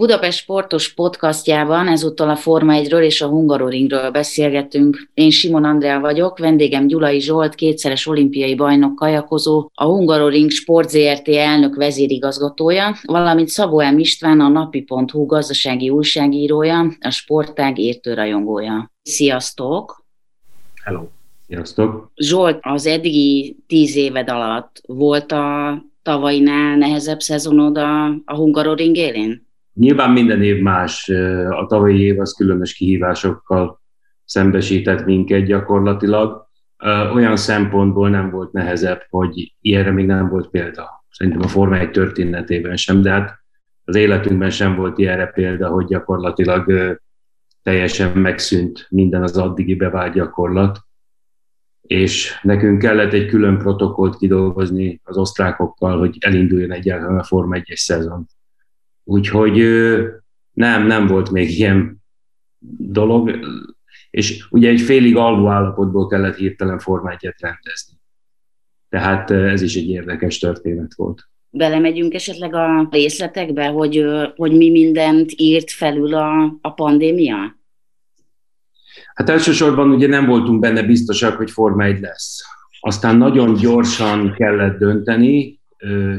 Budapest Sportos podcastjában ezúttal a Forma 1-ről és a Hungaroringről beszélgetünk. Én Simon Andrea vagyok, vendégem Gyulai Zsolt, kétszeres olimpiai bajnok kajakozó, a Hungaroring Sport ZRT elnök vezérigazgatója, valamint Szabó M. István, a napi.hu gazdasági újságírója, a sportág értőrajongója. Sziasztok! Hello! Sziasztok! Zsolt, az eddigi tíz éved alatt volt a tavainál nehezebb szezonod a, a Hungaroring élén? Nyilván minden év más, a tavalyi év az különös kihívásokkal szembesített minket gyakorlatilag. Olyan szempontból nem volt nehezebb, hogy ilyenre még nem volt példa. Szerintem a Forma 1 történetében sem, de hát az életünkben sem volt ilyenre példa, hogy gyakorlatilag teljesen megszűnt minden az addigi bevált gyakorlat, és nekünk kellett egy külön protokollt kidolgozni az osztrákokkal, hogy elinduljon egyáltalán a Forma 1-es szezon. Úgyhogy nem, nem volt még ilyen dolog, és ugye egy félig alvó állapotból kellett hirtelen formáját rendezni. Tehát ez is egy érdekes történet volt. Belemegyünk esetleg a részletekbe, hogy, hogy mi mindent írt felül a, a pandémia? Hát elsősorban ugye nem voltunk benne biztosak, hogy Forma 1 lesz. Aztán nagyon gyorsan kellett dönteni, ö,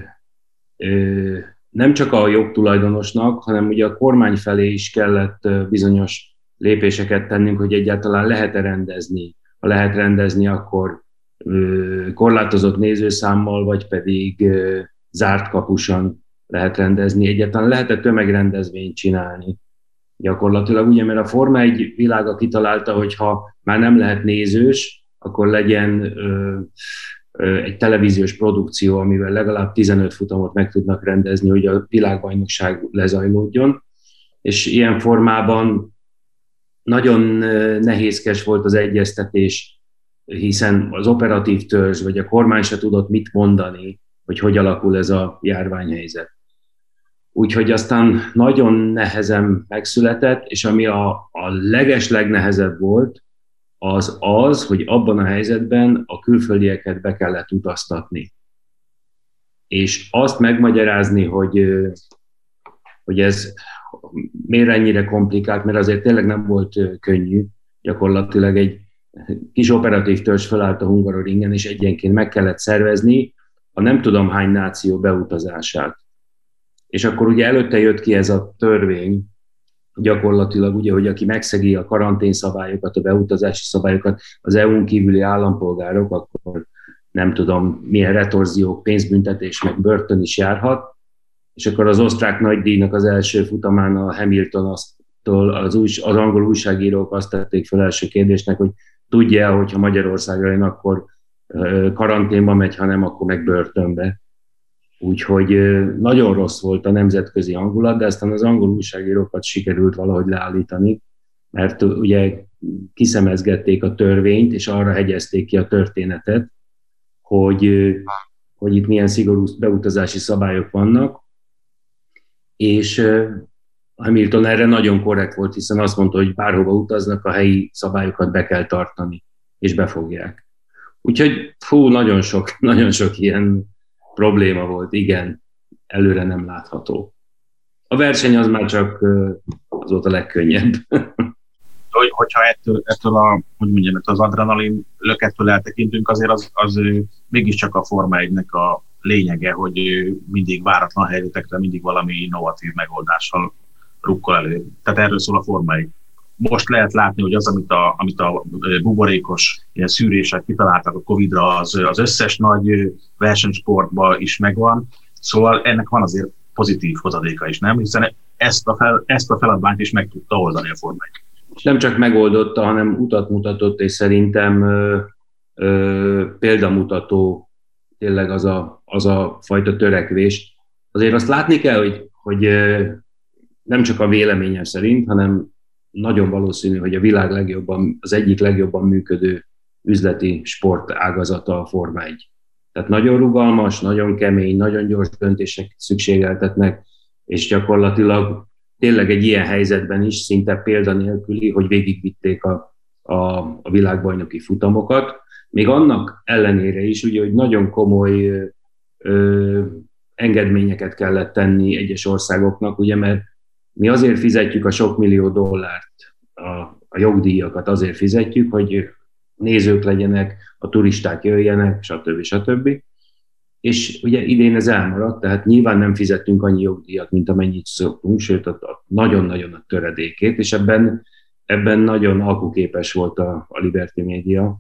ö, nem csak a jogtulajdonosnak, hanem ugye a kormány felé is kellett bizonyos lépéseket tennünk, hogy egyáltalán lehet-e rendezni. Ha lehet rendezni, akkor korlátozott nézőszámmal, vagy pedig zárt kapusan lehet rendezni. Egyáltalán lehet-e tömegrendezvényt csinálni gyakorlatilag, ugye, mert a Forma egy világa kitalálta, hogy ha már nem lehet nézős, akkor legyen egy televíziós produkció, amivel legalább 15 futamot meg tudnak rendezni, hogy a világbajnokság lezajlódjon. És ilyen formában nagyon nehézkes volt az egyeztetés, hiszen az operatív törzs vagy a kormány se tudott mit mondani, hogy hogy alakul ez a járványhelyzet. Úgyhogy aztán nagyon nehezen megszületett, és ami a, a leges legnehezebb volt, az az, hogy abban a helyzetben a külföldieket be kellett utaztatni. És azt megmagyarázni, hogy, hogy ez miért ennyire komplikált, mert azért tényleg nem volt könnyű. Gyakorlatilag egy kis operatív törzs felállt a Hungaroringen, és egyenként meg kellett szervezni a nem tudom hány náció beutazását. És akkor ugye előtte jött ki ez a törvény, gyakorlatilag ugye, hogy aki megszegi a karantén szabályokat, a beutazási szabályokat, az EU-n kívüli állampolgárok, akkor nem tudom, milyen retorziók, pénzbüntetés, meg börtön is járhat. És akkor az osztrák nagydíjnak az első futamán a Hamilton aztól az, új, az angol újságírók azt tették fel első kérdésnek, hogy tudja, hogy ha Magyarországra jön, akkor karanténba megy, ha nem, akkor meg börtönbe. Úgyhogy nagyon rossz volt a nemzetközi hangulat, de aztán az angol újságírókat sikerült valahogy leállítani, mert ugye kiszemezgették a törvényt, és arra hegyezték ki a történetet, hogy, hogy itt milyen szigorú beutazási szabályok vannak, és Hamilton erre nagyon korrekt volt, hiszen azt mondta, hogy bárhova utaznak, a helyi szabályokat be kell tartani, és befogják. Úgyhogy fú, nagyon sok, nagyon sok ilyen probléma volt, igen, előre nem látható. A verseny az már csak az volt a legkönnyebb. Hogy, hogyha ettől, ettől a, hogy mondjam, ettől az adrenalin lökettől eltekintünk, azért az, az mégiscsak a Forma 1 a lényege, hogy mindig váratlan helyzetekre, mindig valami innovatív megoldással rukkol elő. Tehát erről szól a Forma 1 most lehet látni, hogy az, amit a, amit a buborékos ilyen szűrések kitaláltak a Covid-ra, az, az összes nagy versenysportban is megvan. Szóval ennek van azért pozitív hozadéka is, nem? Hiszen ezt a, fel, ezt a feladványt is meg tudta oldani a Forma Nem csak megoldotta, hanem utat mutatott, és szerintem ö, ö, példamutató tényleg az a, az a fajta törekvés. Azért azt látni kell, hogy hogy nem csak a véleményem szerint, hanem nagyon valószínű, hogy a világ legjobban, az egyik legjobban működő üzleti sport ágazata a Forma 1. Tehát nagyon rugalmas, nagyon kemény, nagyon gyors döntések szükségeltetnek, és gyakorlatilag tényleg egy ilyen helyzetben is szinte példanélküli, hogy végigvitték a, a, a világbajnoki futamokat. Még annak ellenére is, ugye, hogy nagyon komoly ö, engedményeket kellett tenni egyes országoknak, ugye, mert mi azért fizetjük a sok millió dollárt, a, a jogdíjakat azért fizetjük, hogy nézők legyenek, a turisták jöjjenek, stb. stb. És ugye idén ez elmaradt, tehát nyilván nem fizettünk annyi jogdíjat, mint amennyit szoktunk, sőt, a, nagyon-nagyon a töredékét, és ebben, ebben nagyon alkuképes volt a, a Liberty Media,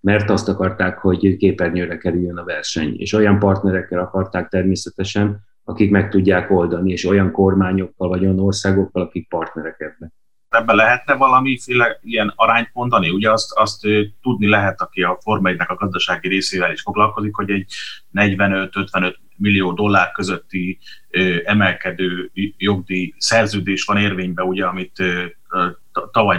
mert azt akarták, hogy képernyőre kerüljön a verseny, és olyan partnerekkel akarták természetesen, akik meg tudják oldani, és olyan kormányokkal vagy olyan országokkal, akik partnerek ebben ebben lehetne valamiféle ilyen arányt mondani? Ugye azt, azt tudni lehet, aki a Forma a gazdasági részével is foglalkozik, hogy egy 45-55 millió dollár közötti emelkedő jogdíj szerződés van érvényben, ugye, amit tavaly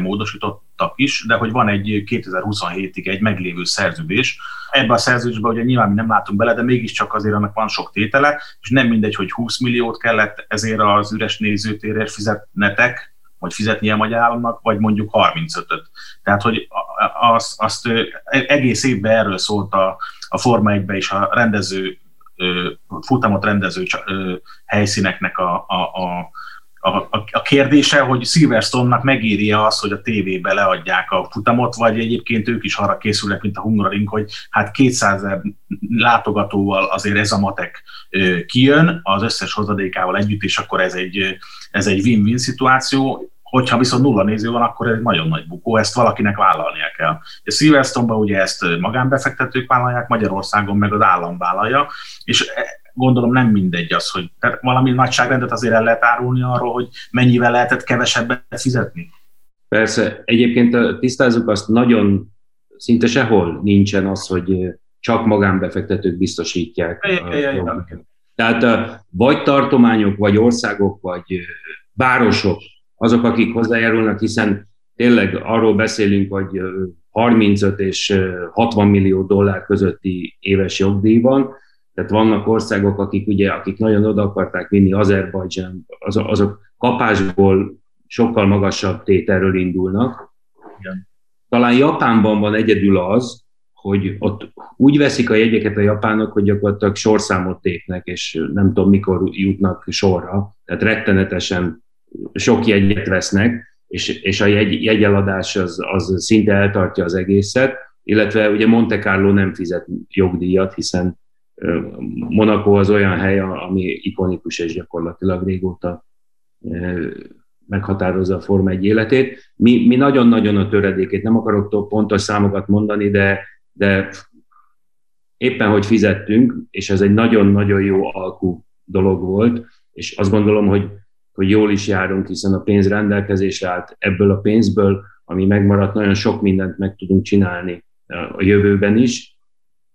módosítottak is, de hogy van egy 2027-ig egy meglévő szerződés. Ebben a szerződésben ugye nyilván mi nem látunk bele, de mégiscsak azért annak van sok tétele, és nem mindegy, hogy 20 milliót kellett ezért az üres nézőtérért fizetnetek, vagy fizetnie a magyar államnak, vagy mondjuk 35-öt. Tehát, hogy azt, azt egész évben erről szólt a, a Forma 1 és a rendező, futamot rendező helyszíneknek a, a, a a, a kérdése, hogy Silverstone-nak megéri az, hogy a tévébe leadják a futamot, vagy egyébként ők is arra készülnek, mint a Hungaroring, hogy hát 200 ezer látogatóval azért ez a matek kijön az összes hozadékával együtt, és akkor ez egy, ez egy win-win szituáció. Hogyha viszont nulla néző van, akkor ez egy nagyon nagy bukó, ezt valakinek vállalnia kell. A Silverstone-ban ugye ezt magánbefektetők vállalják, Magyarországon meg az állam vállalja, és gondolom nem mindegy az, hogy tehát valami nagyságrendet azért el lehet árulni arról, hogy mennyivel lehetett kevesebbet fizetni. Persze, egyébként tisztázzuk azt, nagyon szinte sehol nincsen az, hogy csak magánbefektetők biztosítják. Ja, ja, ja, Tehát vagy tartományok, vagy országok, vagy városok azok, akik hozzájárulnak, hiszen tényleg arról beszélünk, hogy 35 és 60 millió dollár közötti éves jogdíj van, tehát vannak országok, akik ugye, akik nagyon oda akarták vinni Azerbajdzsán, az, azok kapásból sokkal magasabb tételről indulnak. Igen. Talán Japánban van egyedül az, hogy ott úgy veszik a jegyeket a japánok, hogy gyakorlatilag sorszámot tépnek, és nem tudom, mikor jutnak sorra. Tehát rettenetesen sok jegyet vesznek, és, és a jegy, jegyeladás az, az szinte eltartja az egészet, illetve ugye Monte Carlo nem fizet jogdíjat, hiszen Monaco az olyan hely, ami ikonikus és gyakorlatilag régóta meghatározza a Forma egy életét. Mi, mi nagyon-nagyon a töredékét, nem akarok pontos számokat mondani, de, de éppen, hogy fizettünk, és ez egy nagyon-nagyon jó alkú dolog volt, és azt gondolom, hogy, hogy jól is járunk, hiszen a pénz rendelkezésre állt ebből a pénzből, ami megmaradt, nagyon sok mindent meg tudunk csinálni a jövőben is,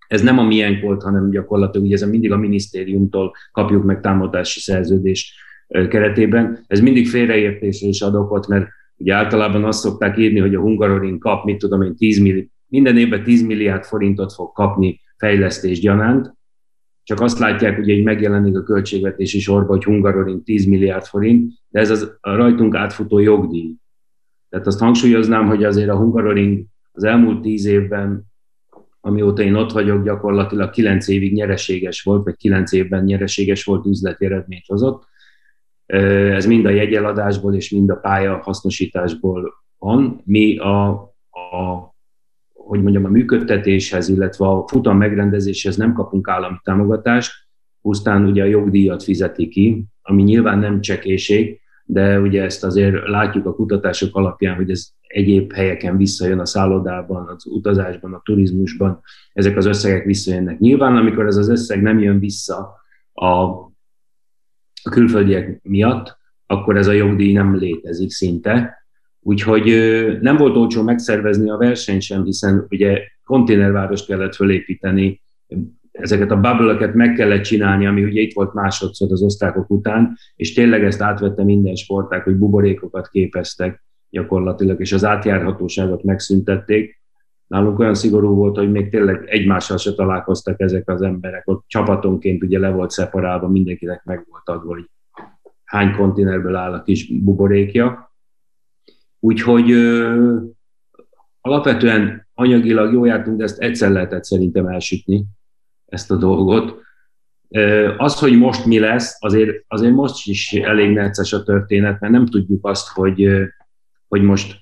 ez nem a miénk volt, hanem gyakorlatilag ugye ez mindig a minisztériumtól kapjuk meg támogatási szerződés keretében. Ez mindig félreértésre is ad okot, mert ugye általában azt szokták írni, hogy a Hungaroring kap, mit tudom én, 10 milli, minden évben 10 milliárd forintot fog kapni fejlesztés gyanánt, csak azt látják, ugye, hogy megjelenik a költségvetési sorba, hogy Hungaroring 10 milliárd forint, de ez az a rajtunk átfutó jogdíj. Tehát azt hangsúlyoznám, hogy azért a Hungaroring az elmúlt 10 évben amióta én ott vagyok, gyakorlatilag kilenc évig nyereséges volt, vagy kilenc évben nyereséges volt, üzleti eredményt hozott. Ez mind a jegyeladásból és mind a pálya hasznosításból van. Mi a, a hogy mondjam, a működtetéshez, illetve a futam megrendezéshez nem kapunk állami támogatást, pusztán ugye a jogdíjat fizeti ki, ami nyilván nem csekéség, de ugye ezt azért látjuk a kutatások alapján, hogy ez egyéb helyeken visszajön a szállodában, az utazásban, a turizmusban, ezek az összegek visszajönnek. Nyilván, amikor ez az összeg nem jön vissza a, a külföldiek miatt, akkor ez a jogdíj nem létezik szinte. Úgyhogy nem volt olcsó megszervezni a versenyt sem, hiszen ugye konténervárost kellett fölépíteni, ezeket a bubble meg kellett csinálni, ami ugye itt volt másodszor az osztákok után, és tényleg ezt átvette minden sporták, hogy buborékokat képeztek gyakorlatilag, és az átjárhatóságot megszüntették. Nálunk olyan szigorú volt, hogy még tényleg egymással se találkoztak ezek az emberek. Ott csapatonként ugye le volt szeparálva, mindenkinek meg volt adva, hogy hány konténerből áll a kis buborékja. Úgyhogy ö, alapvetően anyagilag jó jártunk, de ezt egyszer lehetett szerintem elsütni, ezt a dolgot. Az, hogy most mi lesz, azért, azért most is elég necces a történet, mert nem tudjuk azt, hogy, hogy most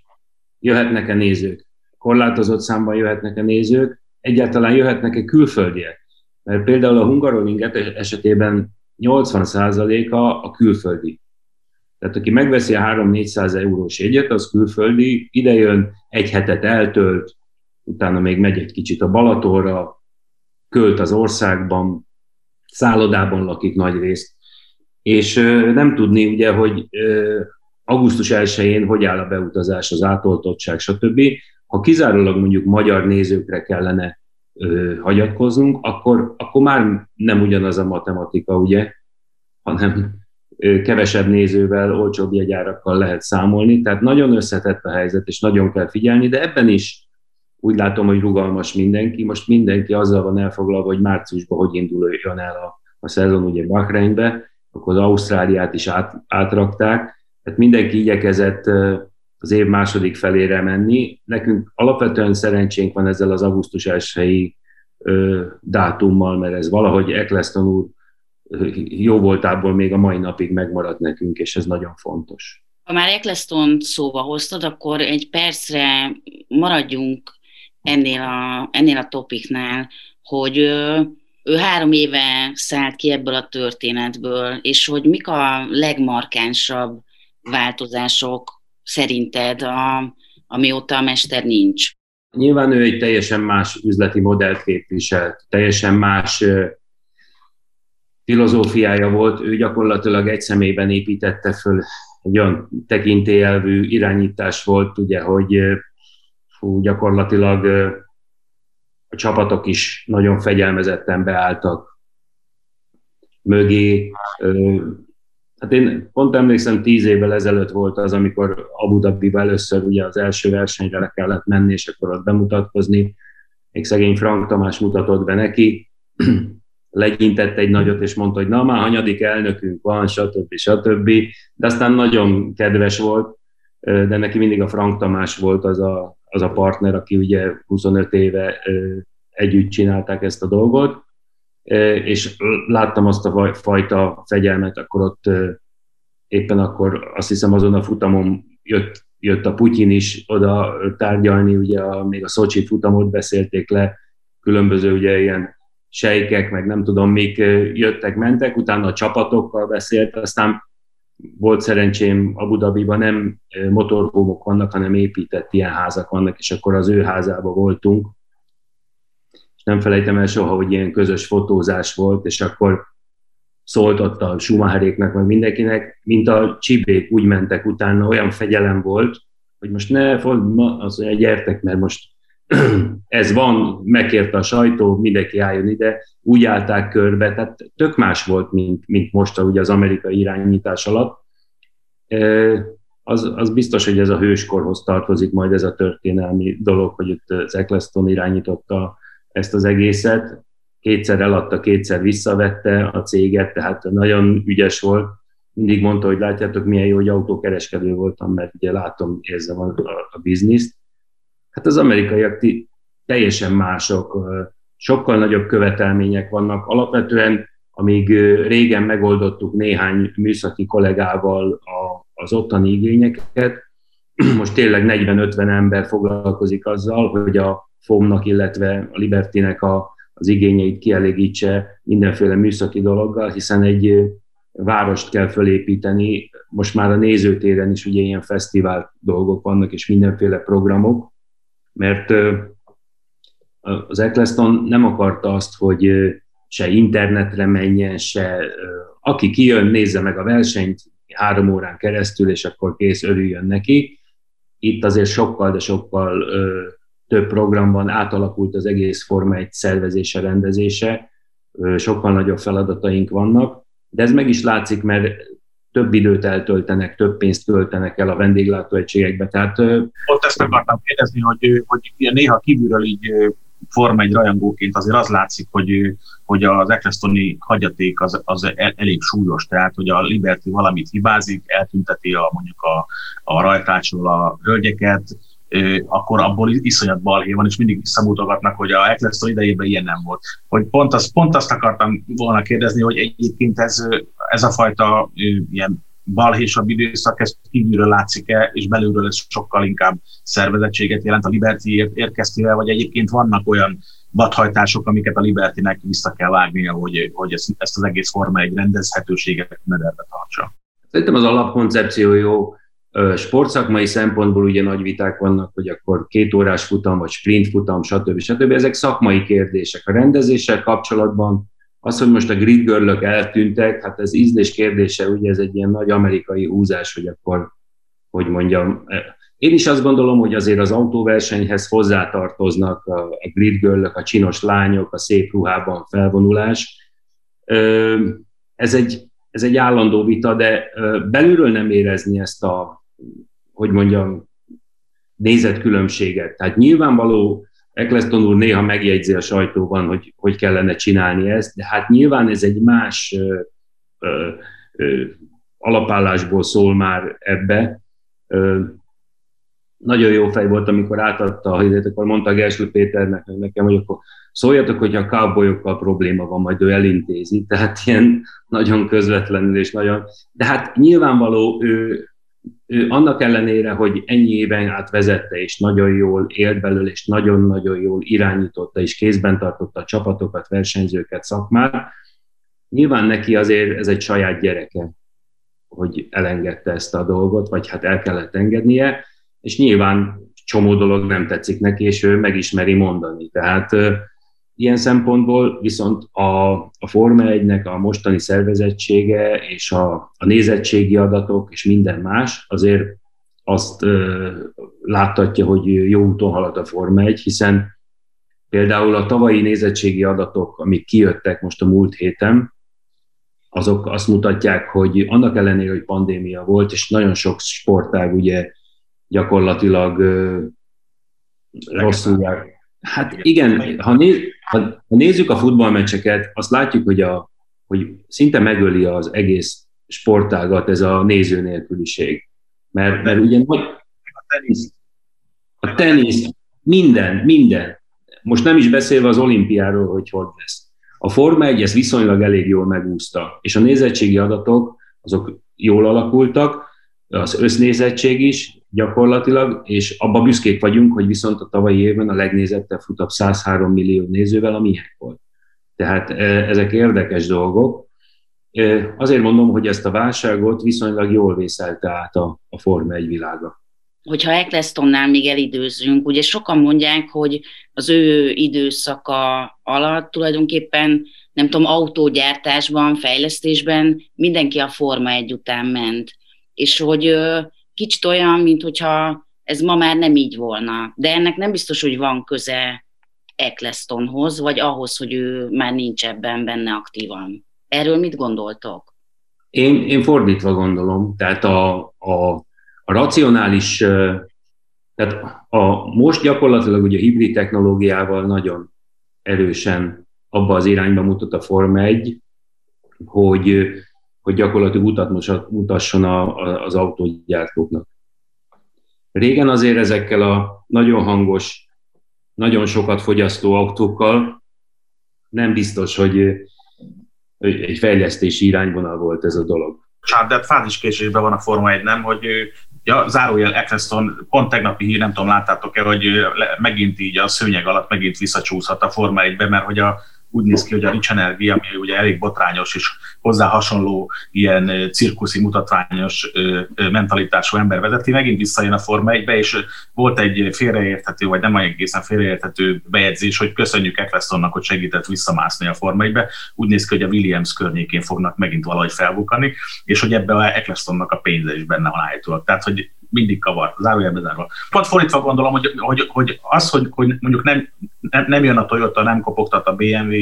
jöhetnek-e nézők. Korlátozott számban jöhetnek-e nézők, egyáltalán jöhetnek-e külföldiek. Mert például a Hungaroring esetében 80%-a a külföldi. Tehát aki megveszi a 3-400 eurós jegyet, az külföldi, idejön, egy hetet eltölt, utána még megy egy kicsit a Balatonra, költ az országban, szállodában lakik nagy részt, és nem tudni ugye, hogy augusztus 1-én hogy áll a beutazás, az átoltottság, stb. Ha kizárólag mondjuk magyar nézőkre kellene hagyatkoznunk, akkor, akkor már nem ugyanaz a matematika, ugye, hanem kevesebb nézővel, olcsóbb jegyárakkal lehet számolni, tehát nagyon összetett a helyzet, és nagyon kell figyelni, de ebben is úgy látom, hogy rugalmas mindenki. Most mindenki azzal van elfoglalva, hogy márciusban hogy induljon el a, a szezon ugye Bahreinbe, akkor az Ausztráliát is át, átrakták, tehát mindenki igyekezett az év második felére menni. Nekünk alapvetően szerencsénk van ezzel az augusztus 1 dátummal, mert ez valahogy Eccleston úr jó voltából még a mai napig megmaradt nekünk, és ez nagyon fontos. Ha már Eccleston szóba hoztad, akkor egy percre maradjunk ennél a, ennél a topiknál, hogy ő, ő három éve szállt ki ebből a történetből, és hogy mik a legmarkánsabb változások szerinted, a, amióta a mester nincs? Nyilván ő egy teljesen más üzleti modellt képviselt, teljesen más filozófiája volt, ő gyakorlatilag egy személyben építette föl egy olyan tekintélyelvű irányítás volt, ugye, hogy fú, gyakorlatilag a csapatok is nagyon fegyelmezetten beálltak mögé. Hát én pont emlékszem, tíz évvel ezelőtt volt az, amikor Abu dhabi először ugye az első versenyre le kellett menni, és akkor ott bemutatkozni. Még szegény Frank Tamás mutatott be neki, legyintett egy nagyot, és mondta, hogy na már hanyadik elnökünk van, stb. stb. De aztán nagyon kedves volt, de neki mindig a Frank Tamás volt az a, az a partner, aki ugye 25 éve együtt csinálták ezt a dolgot, és láttam azt a fajta fegyelmet, akkor ott éppen akkor azt hiszem azon a futamon jött, jött a Putyin is oda tárgyalni, ugye a, még a Szocsi futamot beszélték le, különböző ugye ilyen sejkek, meg nem tudom, mik jöttek, mentek, utána a csapatokkal beszélt, aztán volt szerencsém Abu Dhabiban nem motorhómok vannak, hanem épített ilyen házak vannak, és akkor az ő házába voltunk. Nem felejtem el soha, hogy ilyen közös fotózás volt, és akkor szólt ott a Schumacheréknek, meg mindenkinek, mint a csibék úgy mentek utána, olyan fegyelem volt, hogy most ne, az mondja, gyertek, mert most ez van, megkérte a sajtó, mindenki álljon ide, úgy állták körbe, tehát tök más volt, mint, mint most ugye az amerikai irányítás alatt. Az, az biztos, hogy ez a hőskorhoz tartozik majd ez a történelmi dolog, hogy itt az Eccleston irányította ezt az egészet. Kétszer eladta, kétszer visszavette a céget, tehát nagyon ügyes volt. Mindig mondta, hogy látjátok, milyen jó, hogy autókereskedő voltam, mert ugye látom, érzem a, a, a bizniszt Hát az amerikaiak teljesen mások, sokkal nagyobb követelmények vannak. Alapvetően, amíg régen megoldottuk néhány műszaki kollégával a, az ottani igényeket, most tényleg 40-50 ember foglalkozik azzal, hogy a FOM-nak, illetve a Libertinek a, az igényeit kielégítse mindenféle műszaki dologgal, hiszen egy várost kell fölépíteni, most már a nézőtéren is ugye ilyen fesztivál dolgok vannak, és mindenféle programok, mert az Eccleston nem akarta azt, hogy se internetre menjen, se aki kijön, nézze meg a versenyt három órán keresztül, és akkor kész, örüljön neki. Itt azért sokkal, de sokkal több programban átalakult az egész Forma egy szervezése, rendezése. sokkal nagyobb feladataink vannak, de ez meg is látszik, mert több időt eltöltenek, több pénzt költenek el a vendéglátóegységekbe. Tehát, Ott ezt akartam kérdezni, hogy, hogy néha kívülről így Forma egy rajongóként azért az látszik, hogy, hogy az Ecclestoni hagyaték az, az el, elég súlyos, tehát hogy a Liberty valamit hibázik, eltünteti a, mondjuk a, a rajtácsról a hölgyeket, akkor abból iszonyat balhé van, és mindig visszamutogatnak, hogy a Eccleston idejében ilyen nem volt. Hogy pont, az, pont azt akartam volna kérdezni, hogy egyébként ez, ez a fajta ilyen balhésabb időszak, ez kívülről látszik-e, és belülről ez sokkal inkább szervezettséget jelent a Liberty érkeztével, vagy egyébként vannak olyan vadhajtások, amiket a Libertynek vissza kell vágnia, hogy, hogy ezt, ezt az egész forma egy rendezhetőséget mederbe tartsa. Szerintem az alapkoncepció jó. Sportszakmai szempontból ugye nagy viták vannak, hogy akkor két órás futam, vagy sprint futam, stb. stb. Ezek szakmai kérdések. A rendezéssel kapcsolatban az, hogy most a grid girl eltűntek, hát ez ízlés kérdése, ugye ez egy ilyen nagy amerikai húzás, hogy akkor, hogy mondjam, én is azt gondolom, hogy azért az autóversenyhez hozzátartoznak a, grid girl a csinos lányok, a szép ruhában felvonulás. Ez egy, ez egy állandó vita, de belülről nem érezni ezt a, hogy mondjam, nézetkülönbséget. Tehát nyilvánvaló Eccleston úr néha megjegyzi a sajtóban, hogy hogy kellene csinálni ezt, de hát nyilván ez egy más ö, ö, ö, alapállásból szól már ebbe. Ö, nagyon jó fej volt, amikor átadta a híret, akkor mondta Gerslő Péternek nekem, hogy akkor szóljatok, hogy a cowboyokkal probléma van, majd ő elintézi. Tehát ilyen nagyon közvetlenül és nagyon... De hát nyilvánvaló ő, ő annak ellenére, hogy ennyi éven át vezette, és nagyon jól élt belőle, és nagyon-nagyon jól irányította, és kézben tartotta a csapatokat, versenyzőket, szakmát, nyilván neki azért ez egy saját gyereke, hogy elengedte ezt a dolgot, vagy hát el kellett engednie, és nyilván csomó dolog nem tetszik neki, és ő megismeri mondani. Tehát Ilyen szempontból viszont a, a Forma 1-nek a mostani szervezettsége és a, a nézettségi adatok és minden más azért azt ö, láttatja, hogy jó úton halad a Forma 1, hiszen például a tavalyi nézettségi adatok, amik kijöttek most a múlt héten, azok azt mutatják, hogy annak ellenére, hogy pandémia volt, és nagyon sok sportág ugye gyakorlatilag ö, rosszul jár. Hát igen, ha, néz, ha nézzük a futballmeccseket, azt látjuk, hogy, a, hogy szinte megöli az egész sportágat ez a néző nélküliség. Mert, mert ugye a tenisz, a tenisz, minden, minden. Most nem is beszélve az olimpiáról, hogy hogy lesz. A Forma 1 ezt viszonylag elég jól megúszta, és a nézettségi adatok azok jól alakultak, az össznézettség is gyakorlatilag, és abba büszkék vagyunk, hogy viszont a tavalyi évben a legnézettebb futab 103 millió nézővel, a miénk volt. Tehát e, ezek érdekes dolgok. E, azért mondom, hogy ezt a válságot viszonylag jól vészelte át a, a Forma 1 világa. Hogyha Ecclestonnál még elidőzünk, ugye sokan mondják, hogy az ő időszaka alatt tulajdonképpen nem tudom, autógyártásban, fejlesztésben mindenki a Forma 1 után ment és hogy kicsit olyan, mint hogyha ez ma már nem így volna. De ennek nem biztos, hogy van köze Ecclestonhoz, vagy ahhoz, hogy ő már nincs ebben benne aktívan. Erről mit gondoltok? Én, én fordítva gondolom. Tehát a, a, a racionális, tehát a, most gyakorlatilag ugye a hibrid technológiával nagyon erősen abba az irányba mutat a Forma 1, hogy hogy gyakorlatilag utat mutasson a, a, az autógyártóknak. Régen azért ezekkel a nagyon hangos, nagyon sokat fogyasztó autókkal nem biztos, hogy egy fejlesztési irányvonal volt ez a dolog. Hát, de fázis van a Forma 1, nem? Hogy ja, zárójel Eccleston, pont tegnapi hír, nem tudom, láttátok-e, hogy megint így a szőnyeg alatt megint visszacsúszhat a Forma 1-be, mert hogy a úgy néz ki, hogy a Rich Energy, ami ugye elég botrányos és hozzá hasonló ilyen cirkuszi, mutatványos mentalitású ember vezeti, megint visszajön a Forma 1 és volt egy félreérthető, vagy nem egészen félreérthető bejegyzés, hogy köszönjük Ecclestonnak, hogy segített visszamászni a Forma 1 Úgy néz ki, hogy a Williams környékén fognak megint valahogy felbukani, és hogy ebbe a Ecclestonnak a pénze is benne van állítólag. Tehát, hogy mindig kavar, zárójelbe zárva. Pont fordítva gondolom, hogy, hogy, hogy az, hogy, hogy mondjuk nem, nem, nem jön a Toyota, nem kopogtat a BMW,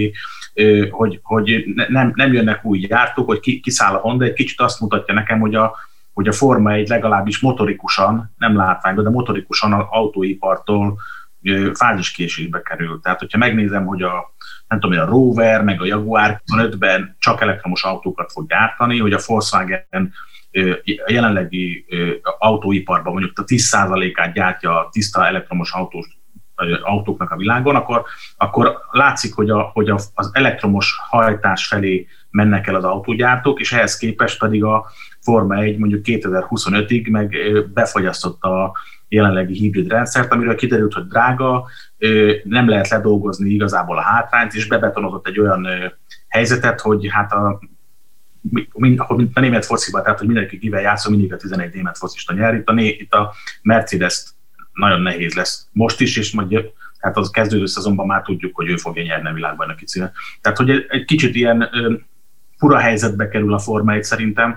hogy, hogy nem, nem jönnek új gyártók, hogy kiszáll a Honda, egy kicsit azt mutatja nekem, hogy a, hogy a Forma egy legalábbis motorikusan, nem látványban, de motorikusan az autóipartól fáziskésésbe kerül. Tehát, hogyha megnézem, hogy a, nem tudom, a Rover, meg a Jaguar 25-ben csak elektromos autókat fog gyártani, hogy a Volkswagen a jelenlegi autóiparban mondjuk a 10%-át gyártja a tiszta elektromos autós autóknak a világon, akkor, akkor látszik, hogy, a, hogy a, az elektromos hajtás felé mennek el az autógyártók, és ehhez képest pedig a Forma 1 mondjuk 2025-ig meg befogyasztotta a jelenlegi hibrid rendszert, amiről kiderült, hogy drága, nem lehet ledolgozni igazából a hátrányt, és bebetonozott egy olyan helyzetet, hogy hát a mint a német fociban, tehát hogy mindenki kivel játszol, mindig a 11 német focista nyer. Itt a, itt a Mercedes nagyon nehéz lesz most is, és majd hát az kezdődő szezonban már tudjuk, hogy ő fogja nyerni a világbajnoki címet. Tehát, hogy egy kicsit ilyen fura helyzetbe kerül a Forma 1 szerintem,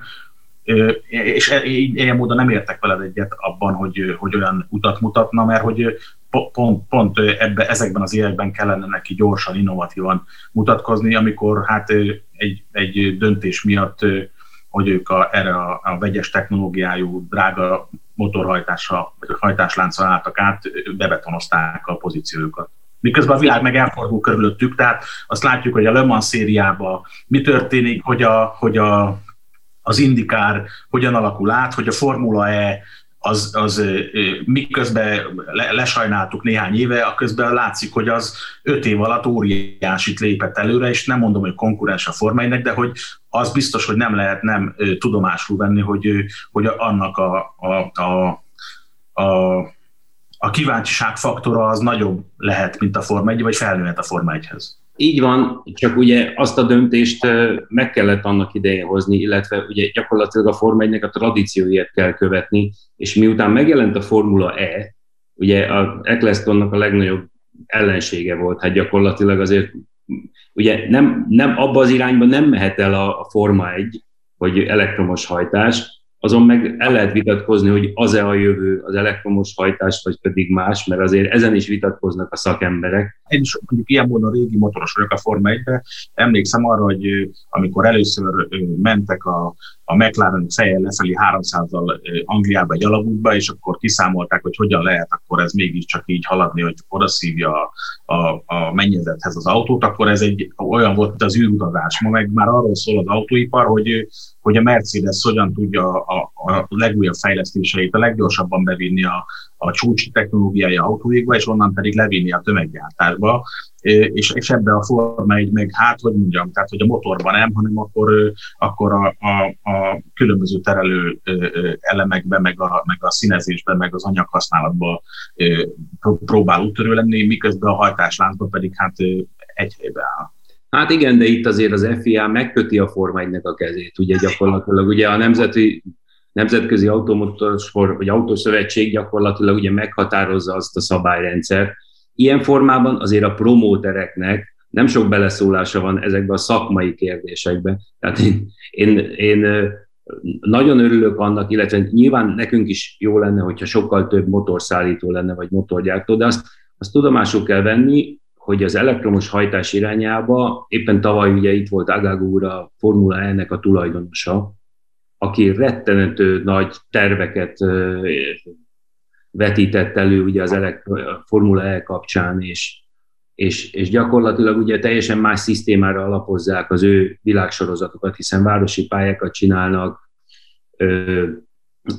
és e, ilyen módon nem értek veled egyet abban, hogy, hogy olyan utat mutatna, mert hogy pont, pont ebbe, ezekben az években kellene neki gyorsan, innovatívan mutatkozni, amikor hát egy, egy döntés miatt, hogy ők a, erre a, a vegyes technológiájú, drága motorhajtásra, vagy hajtásláncra álltak át, bebetonozták a pozíciójukat. Miközben a világ meg elfordul körülöttük, tehát azt látjuk, hogy a Le Mans szériában mi történik, hogy, a, hogy a, az indikár hogyan alakul át, hogy a Formula E az, az miközben lesajnáltuk néhány éve, a közben látszik, hogy az öt év alatt óriásit lépett előre, és nem mondom, hogy konkurens a Forma de hogy az biztos, hogy nem lehet nem tudomásul venni, hogy, hogy annak a, a, a, a, a kíváncsiság faktora az nagyobb lehet, mint a Forma 1, vagy felnőhet a Forma 1-hez. Így van, csak ugye azt a döntést meg kellett annak idején hozni, illetve ugye gyakorlatilag a Forma 1 a tradícióját kell követni, és miután megjelent a Formula E, ugye a Ecclestonnak a legnagyobb ellensége volt, hát gyakorlatilag azért ugye nem, nem abba az irányba nem mehet el a, a Forma 1, hogy elektromos hajtás, azon meg el lehet vitatkozni, hogy az-e a jövő az elektromos hajtás, vagy pedig más, mert azért ezen is vitatkoznak a szakemberek. Én is mondjuk ilyen módon régi motoros vagyok a Forma 1 Emlékszem arra, hogy amikor először mentek a, a McLaren fejjel lefelé 300-al Angliába egy alagútba, és akkor kiszámolták, hogy hogyan lehet akkor ez mégiscsak így haladni, hogy odaszívja a, a, a mennyezethez az autót, akkor ez egy olyan volt, mint az űrutazás. Ma meg már arról szól az autóipar, hogy hogy a Mercedes hogyan tudja a, a legújabb fejlesztéseit a leggyorsabban bevinni a, a csúcs technológiai autóikba, és onnan pedig levinni a tömeggyártásba, és, és ebbe a forma egy meg, hát, hogy mondjam, tehát, hogy a motorban nem, hanem akkor, akkor a, a, a különböző terelő elemekben, meg a, meg a színezésben, meg az anyaghasználatban próbál úttörő lenni, miközben a hajtásláncban pedig hát egy helybe áll. Hát igen, de itt azért az FIA megköti a Forma 1 a kezét, ugye gyakorlatilag ugye a nemzeti Nemzetközi Automotorsport vagy Autószövetség gyakorlatilag ugye meghatározza azt a szabályrendszert. Ilyen formában azért a promótereknek nem sok beleszólása van ezekbe a szakmai kérdésekbe. Tehát én, én, én nagyon örülök annak, illetve nyilván nekünk is jó lenne, hogyha sokkal több motorszállító lenne, vagy motorgyártó, de azt, azt tudomásul kell venni, hogy az elektromos hajtás irányába, éppen tavaly ugye itt volt a Formula E-nek a tulajdonosa, aki rettenető nagy terveket vetített elő ugye az elektro- Formula E kapcsán, és, és, és gyakorlatilag ugye teljesen más szisztémára alapozzák az ő világsorozatokat, hiszen városi pályákat csinálnak,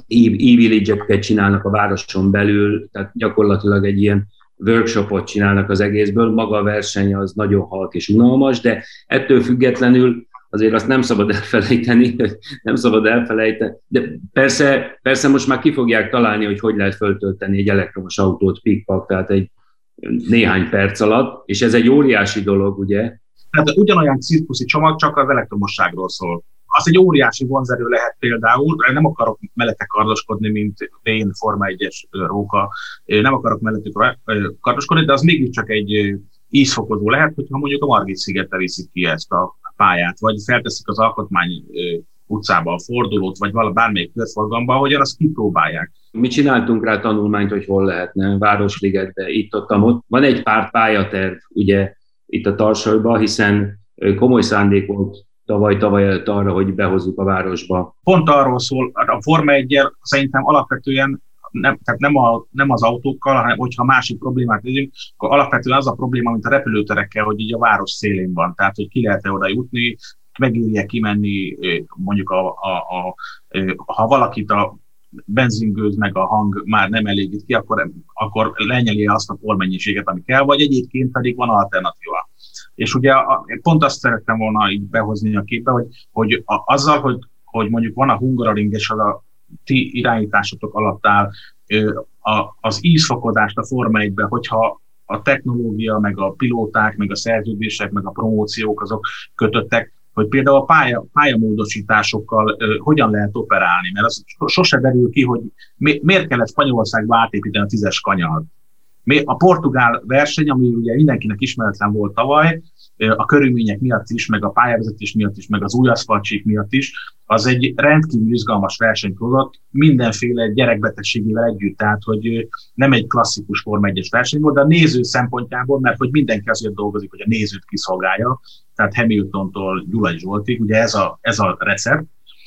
e-village csinálnak a városon belül, tehát gyakorlatilag egy ilyen workshopot csinálnak az egészből, maga a verseny az nagyon halk és unalmas, de ettől függetlenül azért azt nem szabad elfelejteni, nem szabad elfelejteni, de persze, persze most már ki fogják találni, hogy hogy lehet föltölteni egy elektromos autót pikpak, tehát egy néhány perc alatt, és ez egy óriási dolog, ugye? Tehát ugyanolyan cirkuszi csomag, csak az elektromosságról szól az egy óriási vonzerő lehet például, nem akarok mellette kardoskodni, mint én Forma 1-es róka, nem akarok mellettük kardoskodni, de az mégiscsak egy ízfokozó lehet, hogyha mondjuk a Margit szigete viszik ki ezt a pályát, vagy felteszik az alkotmány utcába a fordulót, vagy vala bármelyik körforgamba, ahogyan azt kipróbálják. Mi csináltunk rá tanulmányt, hogy hol lehetne, Városligetbe, itt ott, ott. Van egy pár pályaterv, ugye, itt a Tarsolyban, hiszen komoly szándék volt tavaly-tavaly előtt arra, hogy behozzuk a városba. Pont arról szól, a Forma 1 szerintem alapvetően nem, tehát nem, a, nem az autókkal, hanem hogyha másik problémát nézünk, akkor alapvetően az a probléma, mint a repülőterekkel, hogy így a város szélén van. Tehát, hogy ki lehet-e oda jutni, megírja kimenni, mondjuk a, a, a, ha valakit a benzingőz meg a hang már nem elégít ki, akkor, akkor lenyeli azt a pormennyiséget, ami kell, vagy egyébként pedig van alternatíva. És ugye pont azt szerettem volna így behozni a képbe, hogy, hogy a, azzal, hogy, hogy mondjuk van a Hungaroring és az a ti irányításotok alatt áll a, az ízfokodást a Forma 1 hogyha a technológia, meg a pilóták, meg a szerződések, meg a promóciók azok kötöttek, hogy például a pálya, pályamódosításokkal ö, hogyan lehet operálni, mert az sose derül ki, hogy mi, miért kellett Spanyolországba átépíteni a tízes kanyart. A portugál verseny, ami ugye mindenkinek ismeretlen volt tavaly, a körülmények miatt is, meg a pályavezetés miatt is, meg az új aszfaltsík miatt is, az egy rendkívül izgalmas versenyt hozott, mindenféle gyerekbetegségével együtt, tehát hogy nem egy klasszikus Form 1 verseny volt, de a néző szempontjából, mert hogy mindenki azért dolgozik, hogy a nézőt kiszolgálja, tehát Hamiltontól Gyulai Zsoltig, ugye ez a, ez a recept,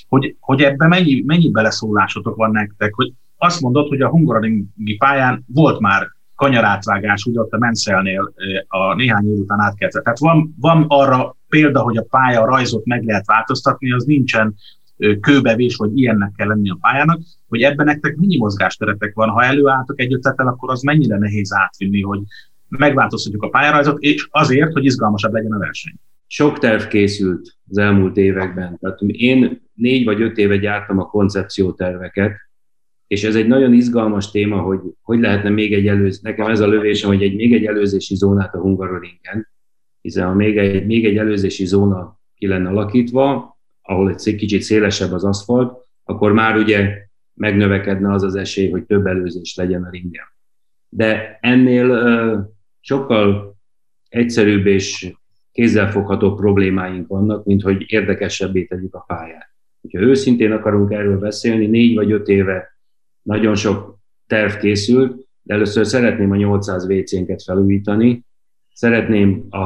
hogy, hogy ebben mennyi, mennyi beleszólásotok van nektek, hogy azt mondod, hogy a hungaroringi pályán volt már kanyarátvágás, ugye ott a Menszelnél a néhány év után átkeltve. Tehát van, van arra példa, hogy a pálya rajzot meg lehet változtatni, az nincsen kőbevés, hogy ilyennek kell lenni a pályának, hogy ebben nektek mennyi mozgásteretek van. Ha előálltok egy ötlettel, akkor az mennyire nehéz átvinni, hogy megváltoztatjuk a pályarajzot, és azért, hogy izgalmasabb legyen a verseny. Sok terv készült az elmúlt években. Tehát én négy vagy öt éve gyártam a koncepcióterveket, és ez egy nagyon izgalmas téma, hogy hogy lehetne még egy előző, nekem ez a lövésem, hogy egy, még egy előzési zónát a Hungaroringen, hiszen ha még egy, még egy előzési zóna ki lenne alakítva, ahol egy kicsit szélesebb az aszfalt, akkor már ugye megnövekedne az az esély, hogy több előzés legyen a ringen. De ennél sokkal egyszerűbb és kézzelfogható problémáink vannak, mint hogy érdekesebbé tegyük a pályát. Ha őszintén akarunk erről beszélni, négy vagy öt éve nagyon sok terv készült, de először szeretném a 800 WC-nket felújítani, szeretném a,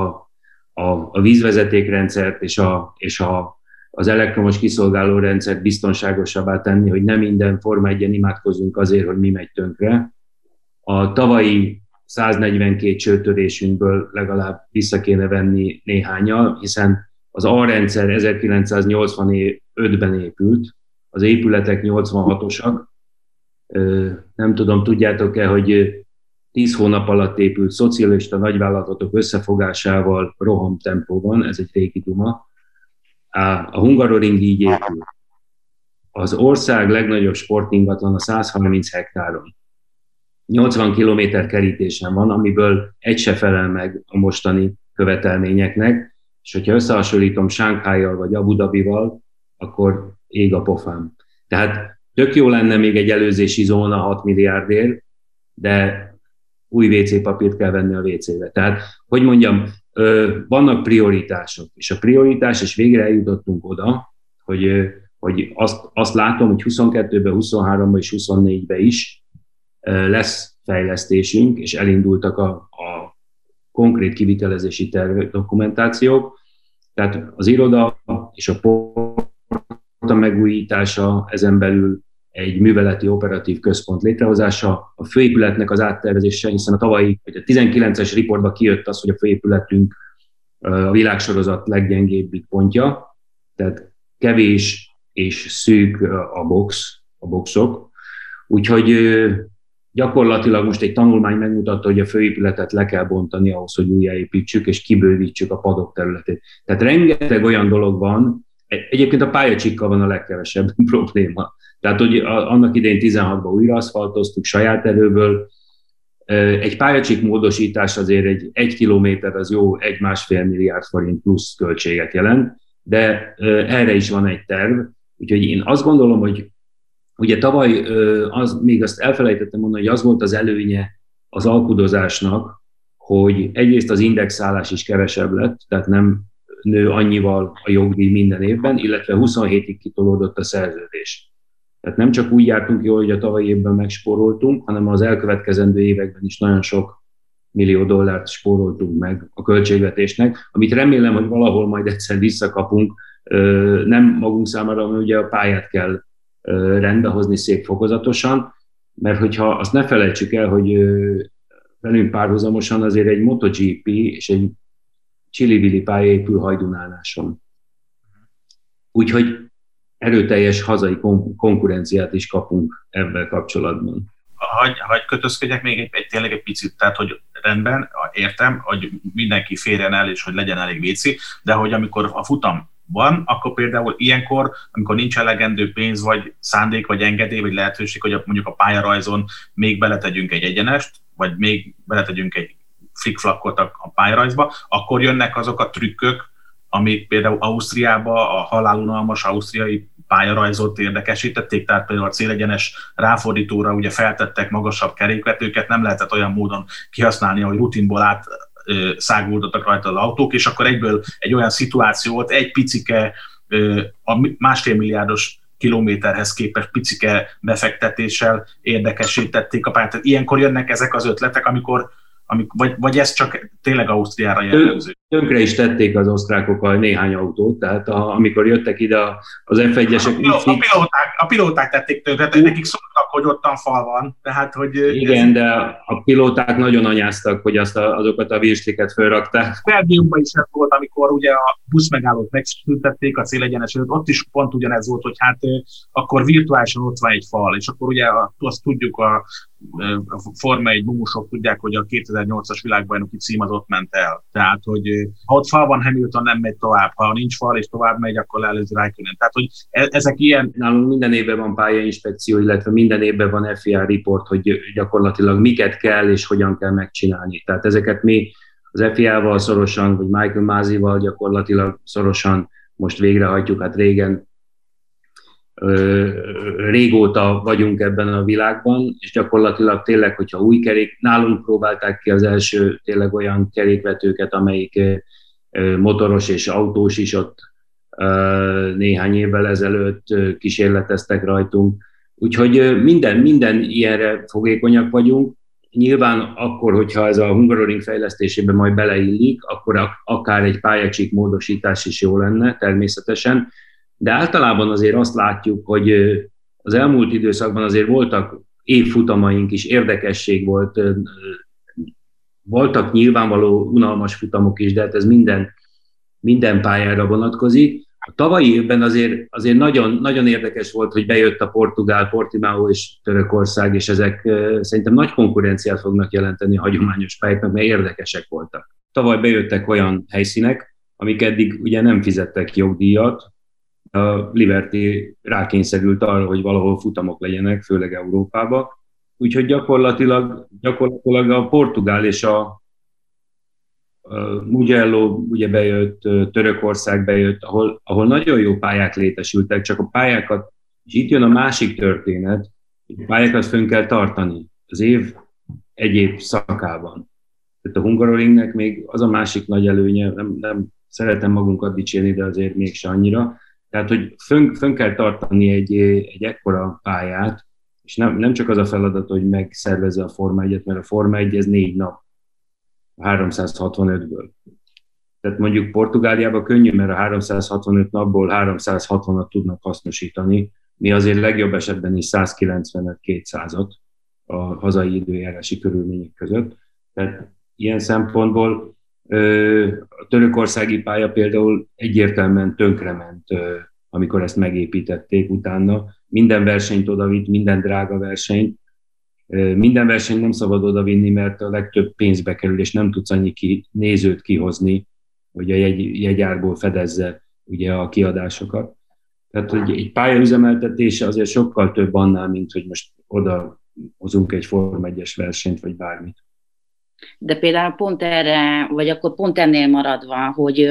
a, a vízvezetékrendszert és, a, és a, az elektromos kiszolgáló rendszert biztonságosabbá tenni, hogy nem minden Forma 1 imádkozunk azért, hogy mi megy tönkre. A tavalyi 142 csőtörésünkből legalább vissza kéne venni néhányal, hiszen az A rendszer 1985-ben épült, az épületek 86-osak, nem tudom, tudjátok-e, hogy tíz hónap alatt épült szocialista nagyvállalatok összefogásával rohamtempóban, ez egy régi duma. A Hungaroring így épül. Az ország legnagyobb sportingatlan a 130 hektáron. 80 kilométer kerítésen van, amiből egy se felel meg a mostani követelményeknek, és hogyha összehasonlítom Sánkhájjal vagy Abu Dhabival, akkor ég a pofám. Tehát Tök jó lenne még egy előzési zóna 6 milliárdért, de új WC papírt kell venni a WC-be. Tehát, hogy mondjam, vannak prioritások, és a prioritás, és végre eljutottunk oda, hogy, hogy azt, azt látom, hogy 22-ben, 23-ban és 24-ben is lesz fejlesztésünk, és elindultak a, a konkrét kivitelezési terv, dokumentációk. Tehát az iroda és a a megújítása, ezen belül egy műveleti operatív központ létrehozása, a főépületnek az áttervezése, hiszen a tavalyi, vagy a 19-es riportban kijött az, hogy a főépületünk a világsorozat leggyengébbik pontja, tehát kevés és szűk a box, a boxok, úgyhogy gyakorlatilag most egy tanulmány megmutatta, hogy a főépületet le kell bontani ahhoz, hogy újjáépítsük és kibővítsük a padok területét. Tehát rengeteg olyan dolog van, egyébként a pályacsikkal van a legkevesebb probléma. Tehát, hogy annak idején 16-ban újra aszfaltoztuk saját erőből, egy pályacsik módosítás azért egy, egy kilométer az jó egy másfél milliárd forint plusz költséget jelent, de erre is van egy terv. Úgyhogy én azt gondolom, hogy ugye tavaly az, még azt elfelejtettem mondani, hogy az volt az előnye az alkudozásnak, hogy egyrészt az indexálás is kevesebb lett, tehát nem nő annyival a jogdíj minden évben, illetve 27-ig kitolódott a szerződés. Tehát nem csak úgy jártunk jól, hogy a tavalyi évben megspóroltunk, hanem az elkövetkezendő években is nagyon sok millió dollárt spóroltunk meg a költségvetésnek, amit remélem, hogy valahol majd egyszer visszakapunk, nem magunk számára, hanem ugye a pályát kell rendbehozni szép fokozatosan, mert hogyha azt ne felejtsük el, hogy velünk párhuzamosan azért egy MotoGP és egy Csili-Vili pálya épül Hajdunánáson. Úgyhogy erőteljes hazai konkurenciát is kapunk ebben kapcsolatban. Hagy, hagy kötözkedjek még egy, egy, tényleg egy picit, tehát hogy rendben, értem, hogy mindenki férjen el, és hogy legyen elég véci, de hogy amikor a futam van, akkor például ilyenkor, amikor nincs elegendő pénz, vagy szándék, vagy engedély, vagy lehetőség, hogy mondjuk a pályarajzon még beletegyünk egy egyenest, vagy még beletegyünk egy flickflakot a pályarajzba, akkor jönnek azok a trükkök, amik például Ausztriába a halálunalmas ausztriai pályarajzot érdekesítették, tehát például a célegyenes ráfordítóra ugye feltettek magasabb kerékvetőket, nem lehetett olyan módon kihasználni, hogy rutinból át száguldottak rajta az autók, és akkor egyből egy olyan szituáció volt, egy picike, a másfél milliárdos kilométerhez képest picike befektetéssel érdekesítették a pályát. Tehát ilyenkor jönnek ezek az ötletek, amikor amik, vagy, vagy ez csak tényleg Ausztriára jellemző? Tönkre is tették az osztrákok a néhány autót, tehát a, amikor jöttek ide az F1-esek... A, a, pilóták, a pilóták tették tönkre, tehát nekik szóltak, hogy ottan fal van, tehát hogy... Igen, ez... de a pilóták nagyon anyáztak, hogy azt a, azokat a virsliket felrakták. Belgiumban is ez volt, amikor ugye a busz megállót megszüntették a célegyenes ott is pont ugyanez volt, hogy hát akkor virtuálisan ott van egy fal, és akkor ugye azt tudjuk a a Forma egy mumusok tudják, hogy a 2008-as világbajnoki cím az ott ment el. Tehát, hogy ha ott fal van, Hamilton nem megy tovább. Ha nincs fal és tovább megy, akkor leelőzi Raikkonen. Tehát, hogy e- ezek ilyen... Nálunk minden évben van pályainspekció, illetve minden évben van FIA report, hogy gyakorlatilag miket kell és hogyan kell megcsinálni. Tehát ezeket mi az FIA-val szorosan, vagy Michael Mázival gyakorlatilag szorosan most végrehajtjuk. Hát régen régóta vagyunk ebben a világban, és gyakorlatilag tényleg, hogyha új kerék, nálunk próbálták ki az első tényleg olyan kerékvetőket, amelyik motoros és autós is ott néhány évvel ezelőtt kísérleteztek rajtunk. Úgyhogy minden, minden ilyenre fogékonyak vagyunk. Nyilván akkor, hogyha ez a Hungaroring fejlesztésében majd beleillik, akkor akár egy pályacsik módosítás is jó lenne természetesen, de általában azért azt látjuk, hogy az elmúlt időszakban azért voltak évfutamaink is, érdekesség volt, voltak nyilvánvaló unalmas futamok is, de hát ez minden, minden pályára vonatkozik. A tavalyi évben azért, azért nagyon, nagyon érdekes volt, hogy bejött a Portugál, Portimao és Törökország, és ezek szerintem nagy konkurenciát fognak jelenteni a hagyományos pályáknak, mert érdekesek voltak. Tavaly bejöttek olyan helyszínek, amik eddig ugye nem fizettek jogdíjat, a Liberty rákényszerült arra, hogy valahol futamok legyenek, főleg Európába. Úgyhogy gyakorlatilag, gyakorlatilag a Portugál és a, a Mugello ugye bejött, Törökország bejött, ahol, ahol nagyon jó pályák létesültek, csak a pályákat, és itt jön a másik történet, hogy pályákat fönn kell tartani az év egyéb szakában. Tehát a Hungaroringnek még az a másik nagy előnye, nem, nem szeretem magunkat dicsérni, de azért mégse annyira, tehát, hogy fönn, kell tartani egy, egy ekkora pályát, és nem, nem csak az a feladat, hogy megszervezze a Forma 1 mert a Forma 1 ez négy nap, 365-ből. Tehát mondjuk Portugáliában könnyű, mert a 365 napból 360-at tudnak hasznosítani, mi azért legjobb esetben is 195-200-at a hazai időjárási körülmények között. Tehát ilyen szempontból a törökországi pálya például egyértelműen tönkrement, amikor ezt megépítették utána. Minden versenyt odavitt, minden drága versenyt. Minden versenyt nem szabad odavinni, mert a legtöbb pénzbe kerül, és nem tudsz annyi ki, nézőt kihozni, hogy a jegy, jegyárból fedezze ugye a kiadásokat. Tehát, hogy egy pályaüzemeltetése azért sokkal több annál, mint hogy most oda hozunk egy Form 1 versenyt, vagy bármit. De például pont erre, vagy akkor pont ennél maradva, hogy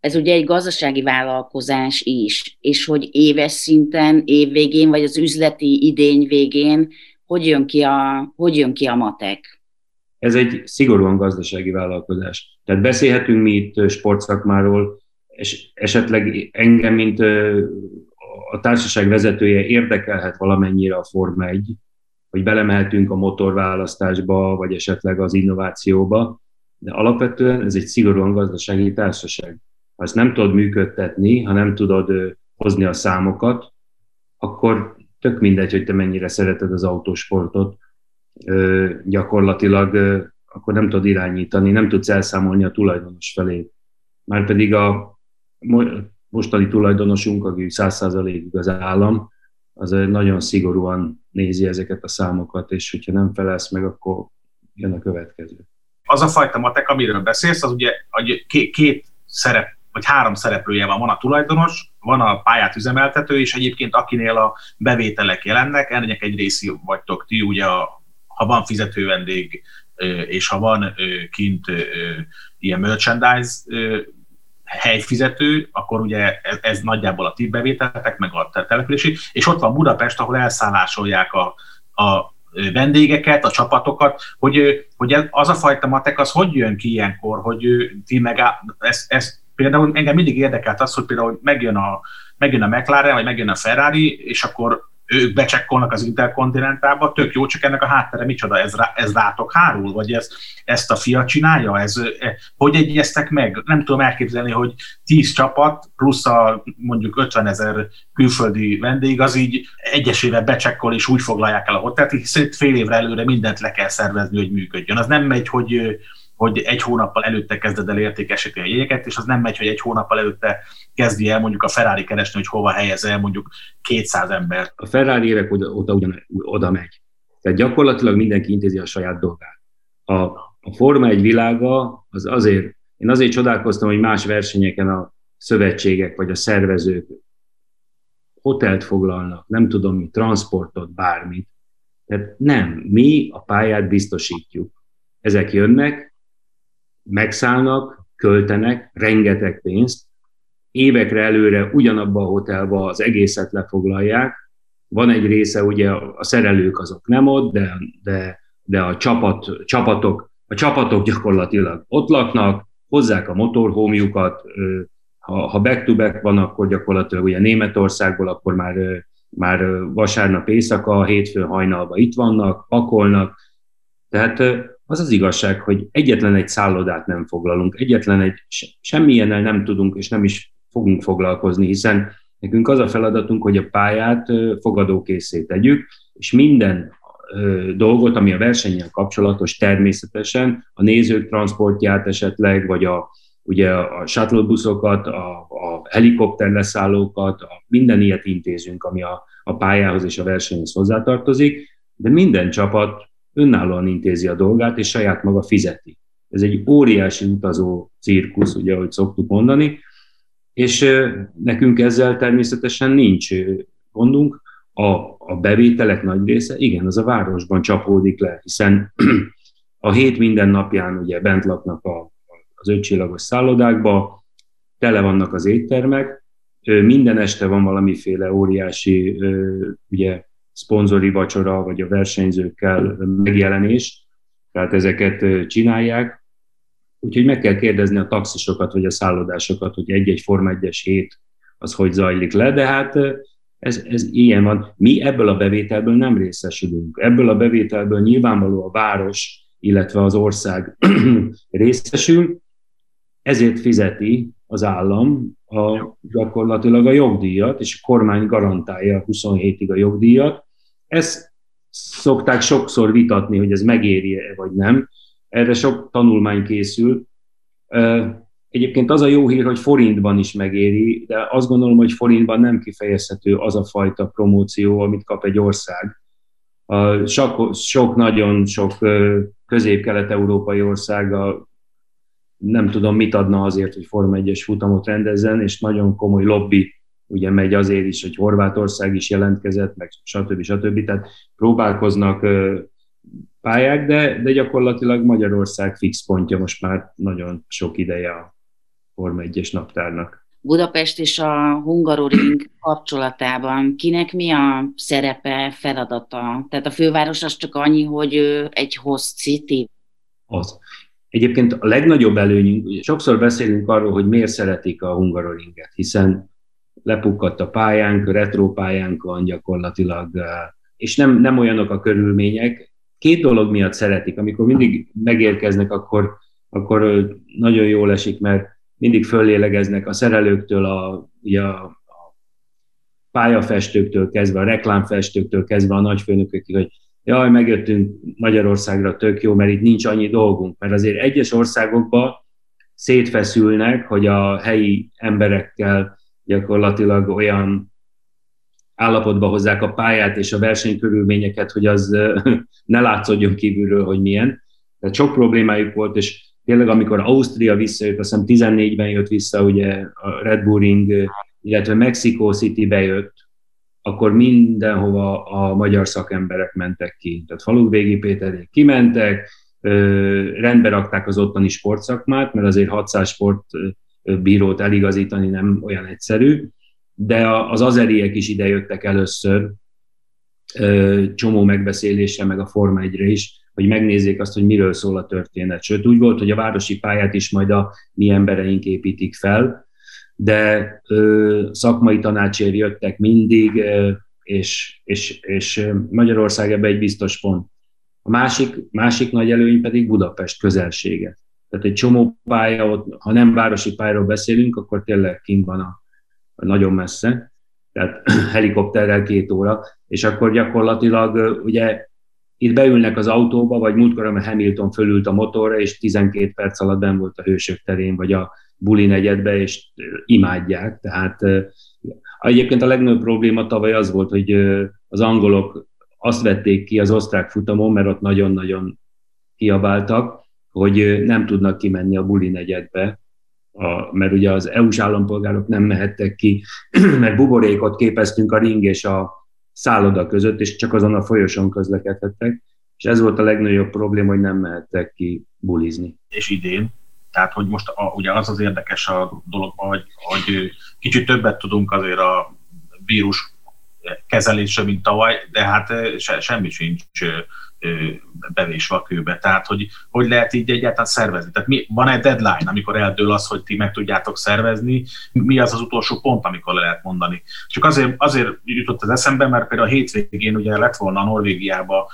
ez ugye egy gazdasági vállalkozás is, és hogy éves szinten, évvégén, vagy az üzleti idény végén, hogy jön ki a, hogy jön ki a matek? Ez egy szigorúan gazdasági vállalkozás. Tehát beszélhetünk mi itt sportszakmáról, és esetleg engem, mint a társaság vezetője érdekelhet valamennyire a Forma 1, hogy belemeltünk a motorválasztásba, vagy esetleg az innovációba, de alapvetően ez egy szigorúan gazdasági társaság. Ha ezt nem tudod működtetni, ha nem tudod hozni a számokat, akkor tök mindegy, hogy te mennyire szereted az autósportot, gyakorlatilag akkor nem tudod irányítani, nem tudsz elszámolni a tulajdonos felé. Márpedig a mostani tulajdonosunk, aki 100%-ig az állam, az nagyon szigorúan nézi ezeket a számokat, és hogyha nem felelsz meg, akkor jön a következő. Az a fajta matek, amiről beszélsz, az ugye két, szerep, vagy három szereplője van. Van a tulajdonos, van a pályát üzemeltető, és egyébként akinél a bevételek jelennek, ennek egy részi vagytok ti, ugye ha van fizető vendég, és ha van kint ilyen merchandise helyfizető, akkor ugye ez, ez nagyjából a ti bevételetek, meg a települési, és ott van Budapest, ahol elszállásolják a, a vendégeket, a csapatokat, hogy, hogy az a fajta matek, az hogy jön ki ilyenkor, hogy ti meg ez, ez például engem mindig érdekelt az, hogy például megjön a, megjön a McLaren, vagy megjön a Ferrari, és akkor ők becsekkolnak az interkontinentálba, tök jó, csak ennek a háttere micsoda, ez, rá, ez rátok hárul, vagy ez, ezt a fia csinálja, ez, e, hogy egyeztek meg? Nem tudom elképzelni, hogy 10 csapat plusz a mondjuk 50 ezer külföldi vendég, az így egyesével becsekkol, és úgy foglalják el a hotelt, hiszen fél évre előre mindent le kell szervezni, hogy működjön. Az nem megy, hogy hogy egy hónappal előtte kezded el értékesíteni a jegyeket, és az nem megy, hogy egy hónappal előtte kezdi el mondjuk a Ferrari keresni, hogy hova helyez el mondjuk 200 ember. A Ferrari évek oda, oda, ugyan, oda megy. Tehát gyakorlatilag mindenki intézi a saját dolgát. A, a Forma egy világa az azért, én azért csodálkoztam, hogy más versenyeken a szövetségek vagy a szervezők hotelt foglalnak, nem tudom mi, transportot, bármit. Tehát nem, mi a pályát biztosítjuk. Ezek jönnek, megszállnak, költenek rengeteg pénzt, évekre előre ugyanabba a hotelba az egészet lefoglalják, van egy része, ugye a szerelők azok nem ott, de, de, de a csapat, csapatok, a csapatok gyakorlatilag ott laknak, hozzák a motorhómjukat, ha, ha back-to-back van, akkor gyakorlatilag ugye Németországból, akkor már, már vasárnap éjszaka, hétfő hajnalban itt vannak, pakolnak, tehát az az igazság, hogy egyetlen egy szállodát nem foglalunk, egyetlen egy, semmilyennel nem tudunk és nem is fogunk foglalkozni, hiszen nekünk az a feladatunk, hogy a pályát fogadókészé tegyük, és minden dolgot, ami a versenyen kapcsolatos természetesen, a nézők transportját esetleg, vagy a, ugye a shuttle buszokat, a, a helikopter leszállókat, a, minden ilyet intézünk, ami a, a pályához és a versenyhez hozzátartozik, de minden csapat önállóan intézi a dolgát, és saját maga fizeti. Ez egy óriási utazó cirkusz, ugye, ahogy szoktuk mondani, és nekünk ezzel természetesen nincs gondunk. A, a bevételek nagy része, igen, az a városban csapódik le, hiszen a hét minden napján ugye bent laknak a, az ötcsillagos szállodákba, tele vannak az éttermek, minden este van valamiféle óriási ugye, szponzori vacsora, vagy a versenyzőkkel megjelenés, tehát ezeket csinálják. Úgyhogy meg kell kérdezni a taxisokat, vagy a szállodásokat, hogy egy-egy Forma 1-es hét az hogy zajlik le, de hát ez, ez ilyen van. Mi ebből a bevételből nem részesülünk. Ebből a bevételből nyilvánvaló a város, illetve az ország részesül, ezért fizeti az állam a, gyakorlatilag a jogdíjat, és a kormány garantálja 27-ig a jogdíjat, ezt szokták sokszor vitatni, hogy ez megéri-e vagy nem. Erre sok tanulmány készül. Egyébként az a jó hír, hogy forintban is megéri, de azt gondolom, hogy forintban nem kifejezhető az a fajta promóció, amit kap egy ország. Sok, sok nagyon sok közép-kelet-európai ország nem tudom, mit adna azért, hogy Forma 1-es futamot rendezzen, és nagyon komoly lobby ugye megy azért is, hogy Horvátország is jelentkezett, meg stb. stb. Tehát próbálkoznak pályák, de, de gyakorlatilag Magyarország fix pontja most már nagyon sok ideje a Forma 1-es naptárnak. Budapest és a Hungaroring kapcsolatában kinek mi a szerepe, feladata? Tehát a főváros az csak annyi, hogy egy host city? Az. Egyébként a legnagyobb előnyünk, sokszor beszélünk arról, hogy miért szeretik a Hungaroringet, hiszen lepukkadt a pályánk, retro pályánk van gyakorlatilag, és nem, nem olyanok a körülmények. Két dolog miatt szeretik. Amikor mindig megérkeznek, akkor, akkor nagyon jól esik, mert mindig föllélegeznek a szerelőktől, a, ugye a pályafestőktől kezdve, a reklámfestőktől kezdve a nagyfőnökökig, hogy jaj, megjöttünk Magyarországra, tök jó, mert itt nincs annyi dolgunk. Mert azért egyes országokban szétfeszülnek, hogy a helyi emberekkel gyakorlatilag olyan állapotba hozzák a pályát és a versenykörülményeket, hogy az ne látszódjon kívülről, hogy milyen. Tehát sok problémájuk volt, és tényleg amikor Ausztria visszajött, azt hiszem 14-ben jött vissza ugye a Red Bull Ring, illetve Mexico City bejött, akkor mindenhova a magyar szakemberek mentek ki. Tehát Falugvégi Péterék kimentek, rendbe rakták az ottani sportszakmát, mert azért 600 sportbírót eligazítani nem olyan egyszerű, de az azeriek is idejöttek először csomó megbeszélésre, meg a Forma 1 is, hogy megnézzék azt, hogy miről szól a történet. Sőt, úgy volt, hogy a városi pályát is majd a mi embereink építik fel, de ö, szakmai tanácsért jöttek mindig, ö, és, és, és Magyarország ebbe egy biztos pont. A másik, másik nagy előny pedig Budapest közelsége. Tehát egy csomó pálya, ott, ha nem városi pályáról beszélünk, akkor tényleg kint van a, a nagyon messze, tehát helikopterrel két óra, és akkor gyakorlatilag ugye itt beülnek az autóba, vagy múltkor, a Hamilton fölült a motorra, és 12 perc alatt ben volt a hősök terén, vagy a buli negyedbe, és imádják. Tehát egyébként a legnagyobb probléma tavaly az volt, hogy az angolok azt vették ki az osztrák futamon, mert ott nagyon-nagyon kiabáltak, hogy nem tudnak kimenni a buli negyedbe, a, mert ugye az EU-s állampolgárok nem mehettek ki, mert buborékot képeztünk a ring és a szálloda között, és csak azon a folyosón közlekedhettek, és ez volt a legnagyobb probléma, hogy nem mehettek ki bulizni. És idén? Tehát, hogy most a, ugye az az érdekes a dologban, hogy, hogy kicsit többet tudunk azért a vírus kezelésre, mint tavaly, de hát se, semmi sincs bevésve a kőbe. Tehát, hogy hogy lehet így egyáltalán szervezni? Tehát mi, van-e deadline, amikor eldől az, hogy ti meg tudjátok szervezni? Mi az az utolsó pont, amikor le lehet mondani? Csak azért, azért jutott az eszembe, mert például a hétvégén ugye lett volna Norvégiába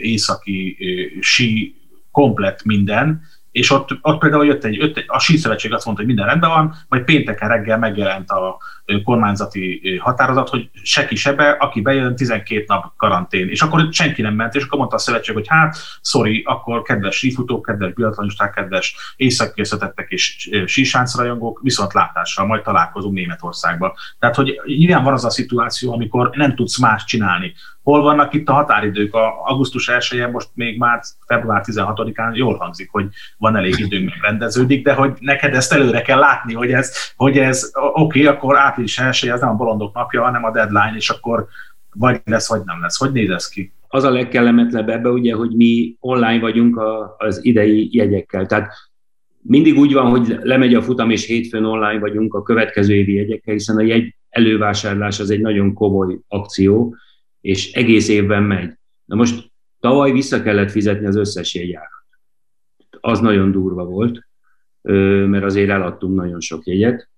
északi sí komplet minden, és ott, ott például jött egy, jött egy, a síszövetség azt mondta, hogy minden rendben van, majd pénteken reggel megjelent a kormányzati határozat, hogy se ki sebe, aki bejön, 12 nap karantén. És akkor senki nem ment, és akkor mondta a szövetség, hogy hát, sorry, akkor kedves sífutók, kedves biatlonisták, kedves északkészítettek és sísáncrajongók, viszont látással majd találkozunk Németországban. Tehát, hogy nyilván van az a szituáció, amikor nem tudsz más csinálni. Hol vannak itt a határidők? A augusztus 1 most még már február 16-án jól hangzik, hogy van elég időnk, rendeződik, de hogy neked ezt előre kell látni, hogy ez, hogy ez oké, okay, akkor április 1 ez nem a bolondok napja, hanem a deadline, és akkor vagy lesz, vagy nem lesz. Hogy néz ez ki? Az a legkellemetlenebb ebbe, ugye, hogy mi online vagyunk a, az idei jegyekkel. Tehát mindig úgy van, hogy lemegy a futam, és hétfőn online vagyunk a következő évi jegyekkel, hiszen a jegy elővásárlás az egy nagyon komoly akció, és egész évben megy. Na most tavaly vissza kellett fizetni az összes jegyárat. Az nagyon durva volt, mert azért eladtunk nagyon sok jegyet.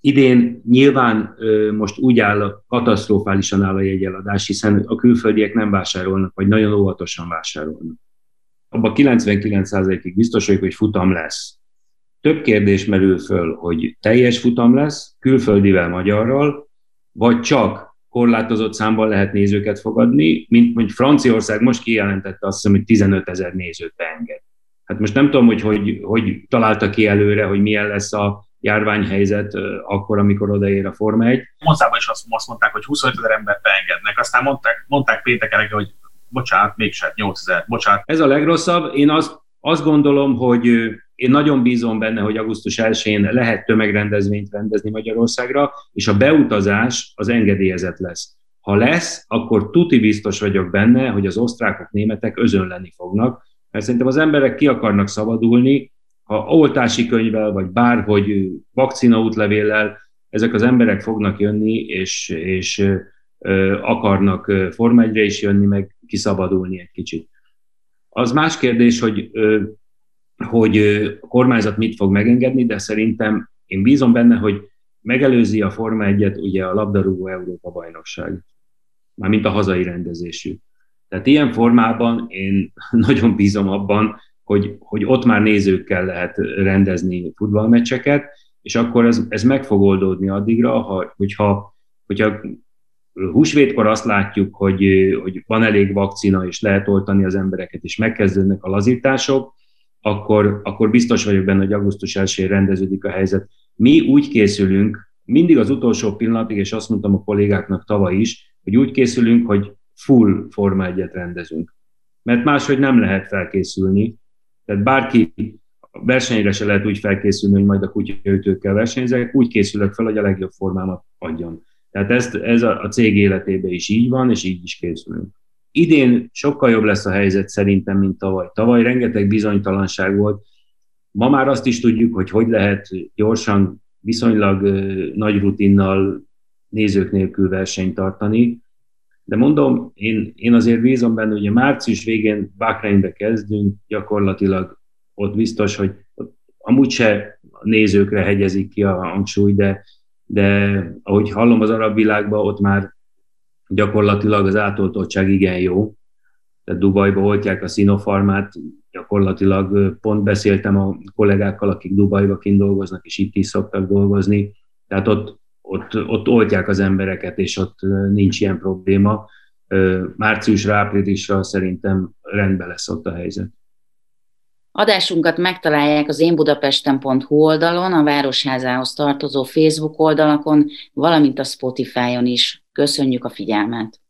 Idén nyilván most úgy áll, katasztrofálisan áll a jegyeladás, hiszen a külföldiek nem vásárolnak, vagy nagyon óvatosan vásárolnak. Abban 99%-ig biztos vagyok, hogy futam lesz. Több kérdés merül föl, hogy teljes futam lesz, külföldivel, magyarral, vagy csak korlátozott számban lehet nézőket fogadni, mint mondjuk Franciaország most kijelentette azt hiszem, hogy 15 ezer nézőt beenged. Hát most nem tudom, hogy, hogy hogy találta ki előre, hogy milyen lesz a járványhelyzet akkor, amikor odaér a Forma 1. Monzában is azt, azt mondták, hogy 25 ezer embert beengednek, aztán mondták, mondták pénteken, hogy bocsánat, mégse 8 ezer, bocsánat. Ez a legrosszabb. Én azt, azt gondolom, hogy én nagyon bízom benne, hogy augusztus 1-én lehet tömegrendezvényt rendezni Magyarországra, és a beutazás az engedélyezett lesz. Ha lesz, akkor tuti biztos vagyok benne, hogy az osztrákok, németek özönleni fognak, mert szerintem az emberek ki akarnak szabadulni, ha oltási könyvvel, vagy bárhogy vakcina útlevéllel, ezek az emberek fognak jönni, és, és ö, akarnak Forma is jönni, meg kiszabadulni egy kicsit. Az más kérdés, hogy ö, hogy a kormányzat mit fog megengedni, de szerintem én bízom benne, hogy megelőzi a Forma 1-et ugye a labdarúgó Európa bajnokság, mármint a hazai rendezésű. Tehát ilyen formában én nagyon bízom abban, hogy, hogy ott már nézőkkel lehet rendezni futballmeccseket, és akkor ez, ez meg fog oldódni addigra, ha, hogyha, hogyha húsvétkor azt látjuk, hogy, hogy van elég vakcina, és lehet oltani az embereket, és megkezdődnek a lazítások, akkor, akkor biztos vagyok benne, hogy augusztus 1 rendeződik a helyzet. Mi úgy készülünk, mindig az utolsó pillanatig, és azt mondtam a kollégáknak tavaly is, hogy úgy készülünk, hogy full Forma egyet rendezünk. Mert máshogy nem lehet felkészülni. Tehát bárki versenyre se lehet úgy felkészülni, hogy majd a kutyaütőkkel versenyzek, úgy készülök fel, hogy a legjobb formámat adjon. Tehát ezt, ez a, a cég életében is így van, és így is készülünk. Idén sokkal jobb lesz a helyzet szerintem, mint tavaly. Tavaly rengeteg bizonytalanság volt. Ma már azt is tudjuk, hogy hogy lehet gyorsan, viszonylag nagy rutinnal nézők nélkül versenyt tartani. De mondom, én, én azért bízom benne, a március végén Bakreinbe kezdünk, gyakorlatilag ott biztos, hogy ott amúgy se a nézőkre hegyezik ki a hangsúly, de, de ahogy hallom az arab világban, ott már gyakorlatilag az átoltottság igen jó. Tehát Dubajba oltják a Sinopharmát, gyakorlatilag pont beszéltem a kollégákkal, akik Dubajba kint dolgoznak, és itt is szoktak dolgozni. Tehát ott, ott, ott oltják az embereket, és ott nincs ilyen probléma. Márciusra, áprilisra szerintem rendben lesz ott a helyzet. Adásunkat megtalálják az énbudapesten.hu oldalon, a Városházához tartozó Facebook oldalakon, valamint a Spotify-on is. Köszönjük a figyelmet!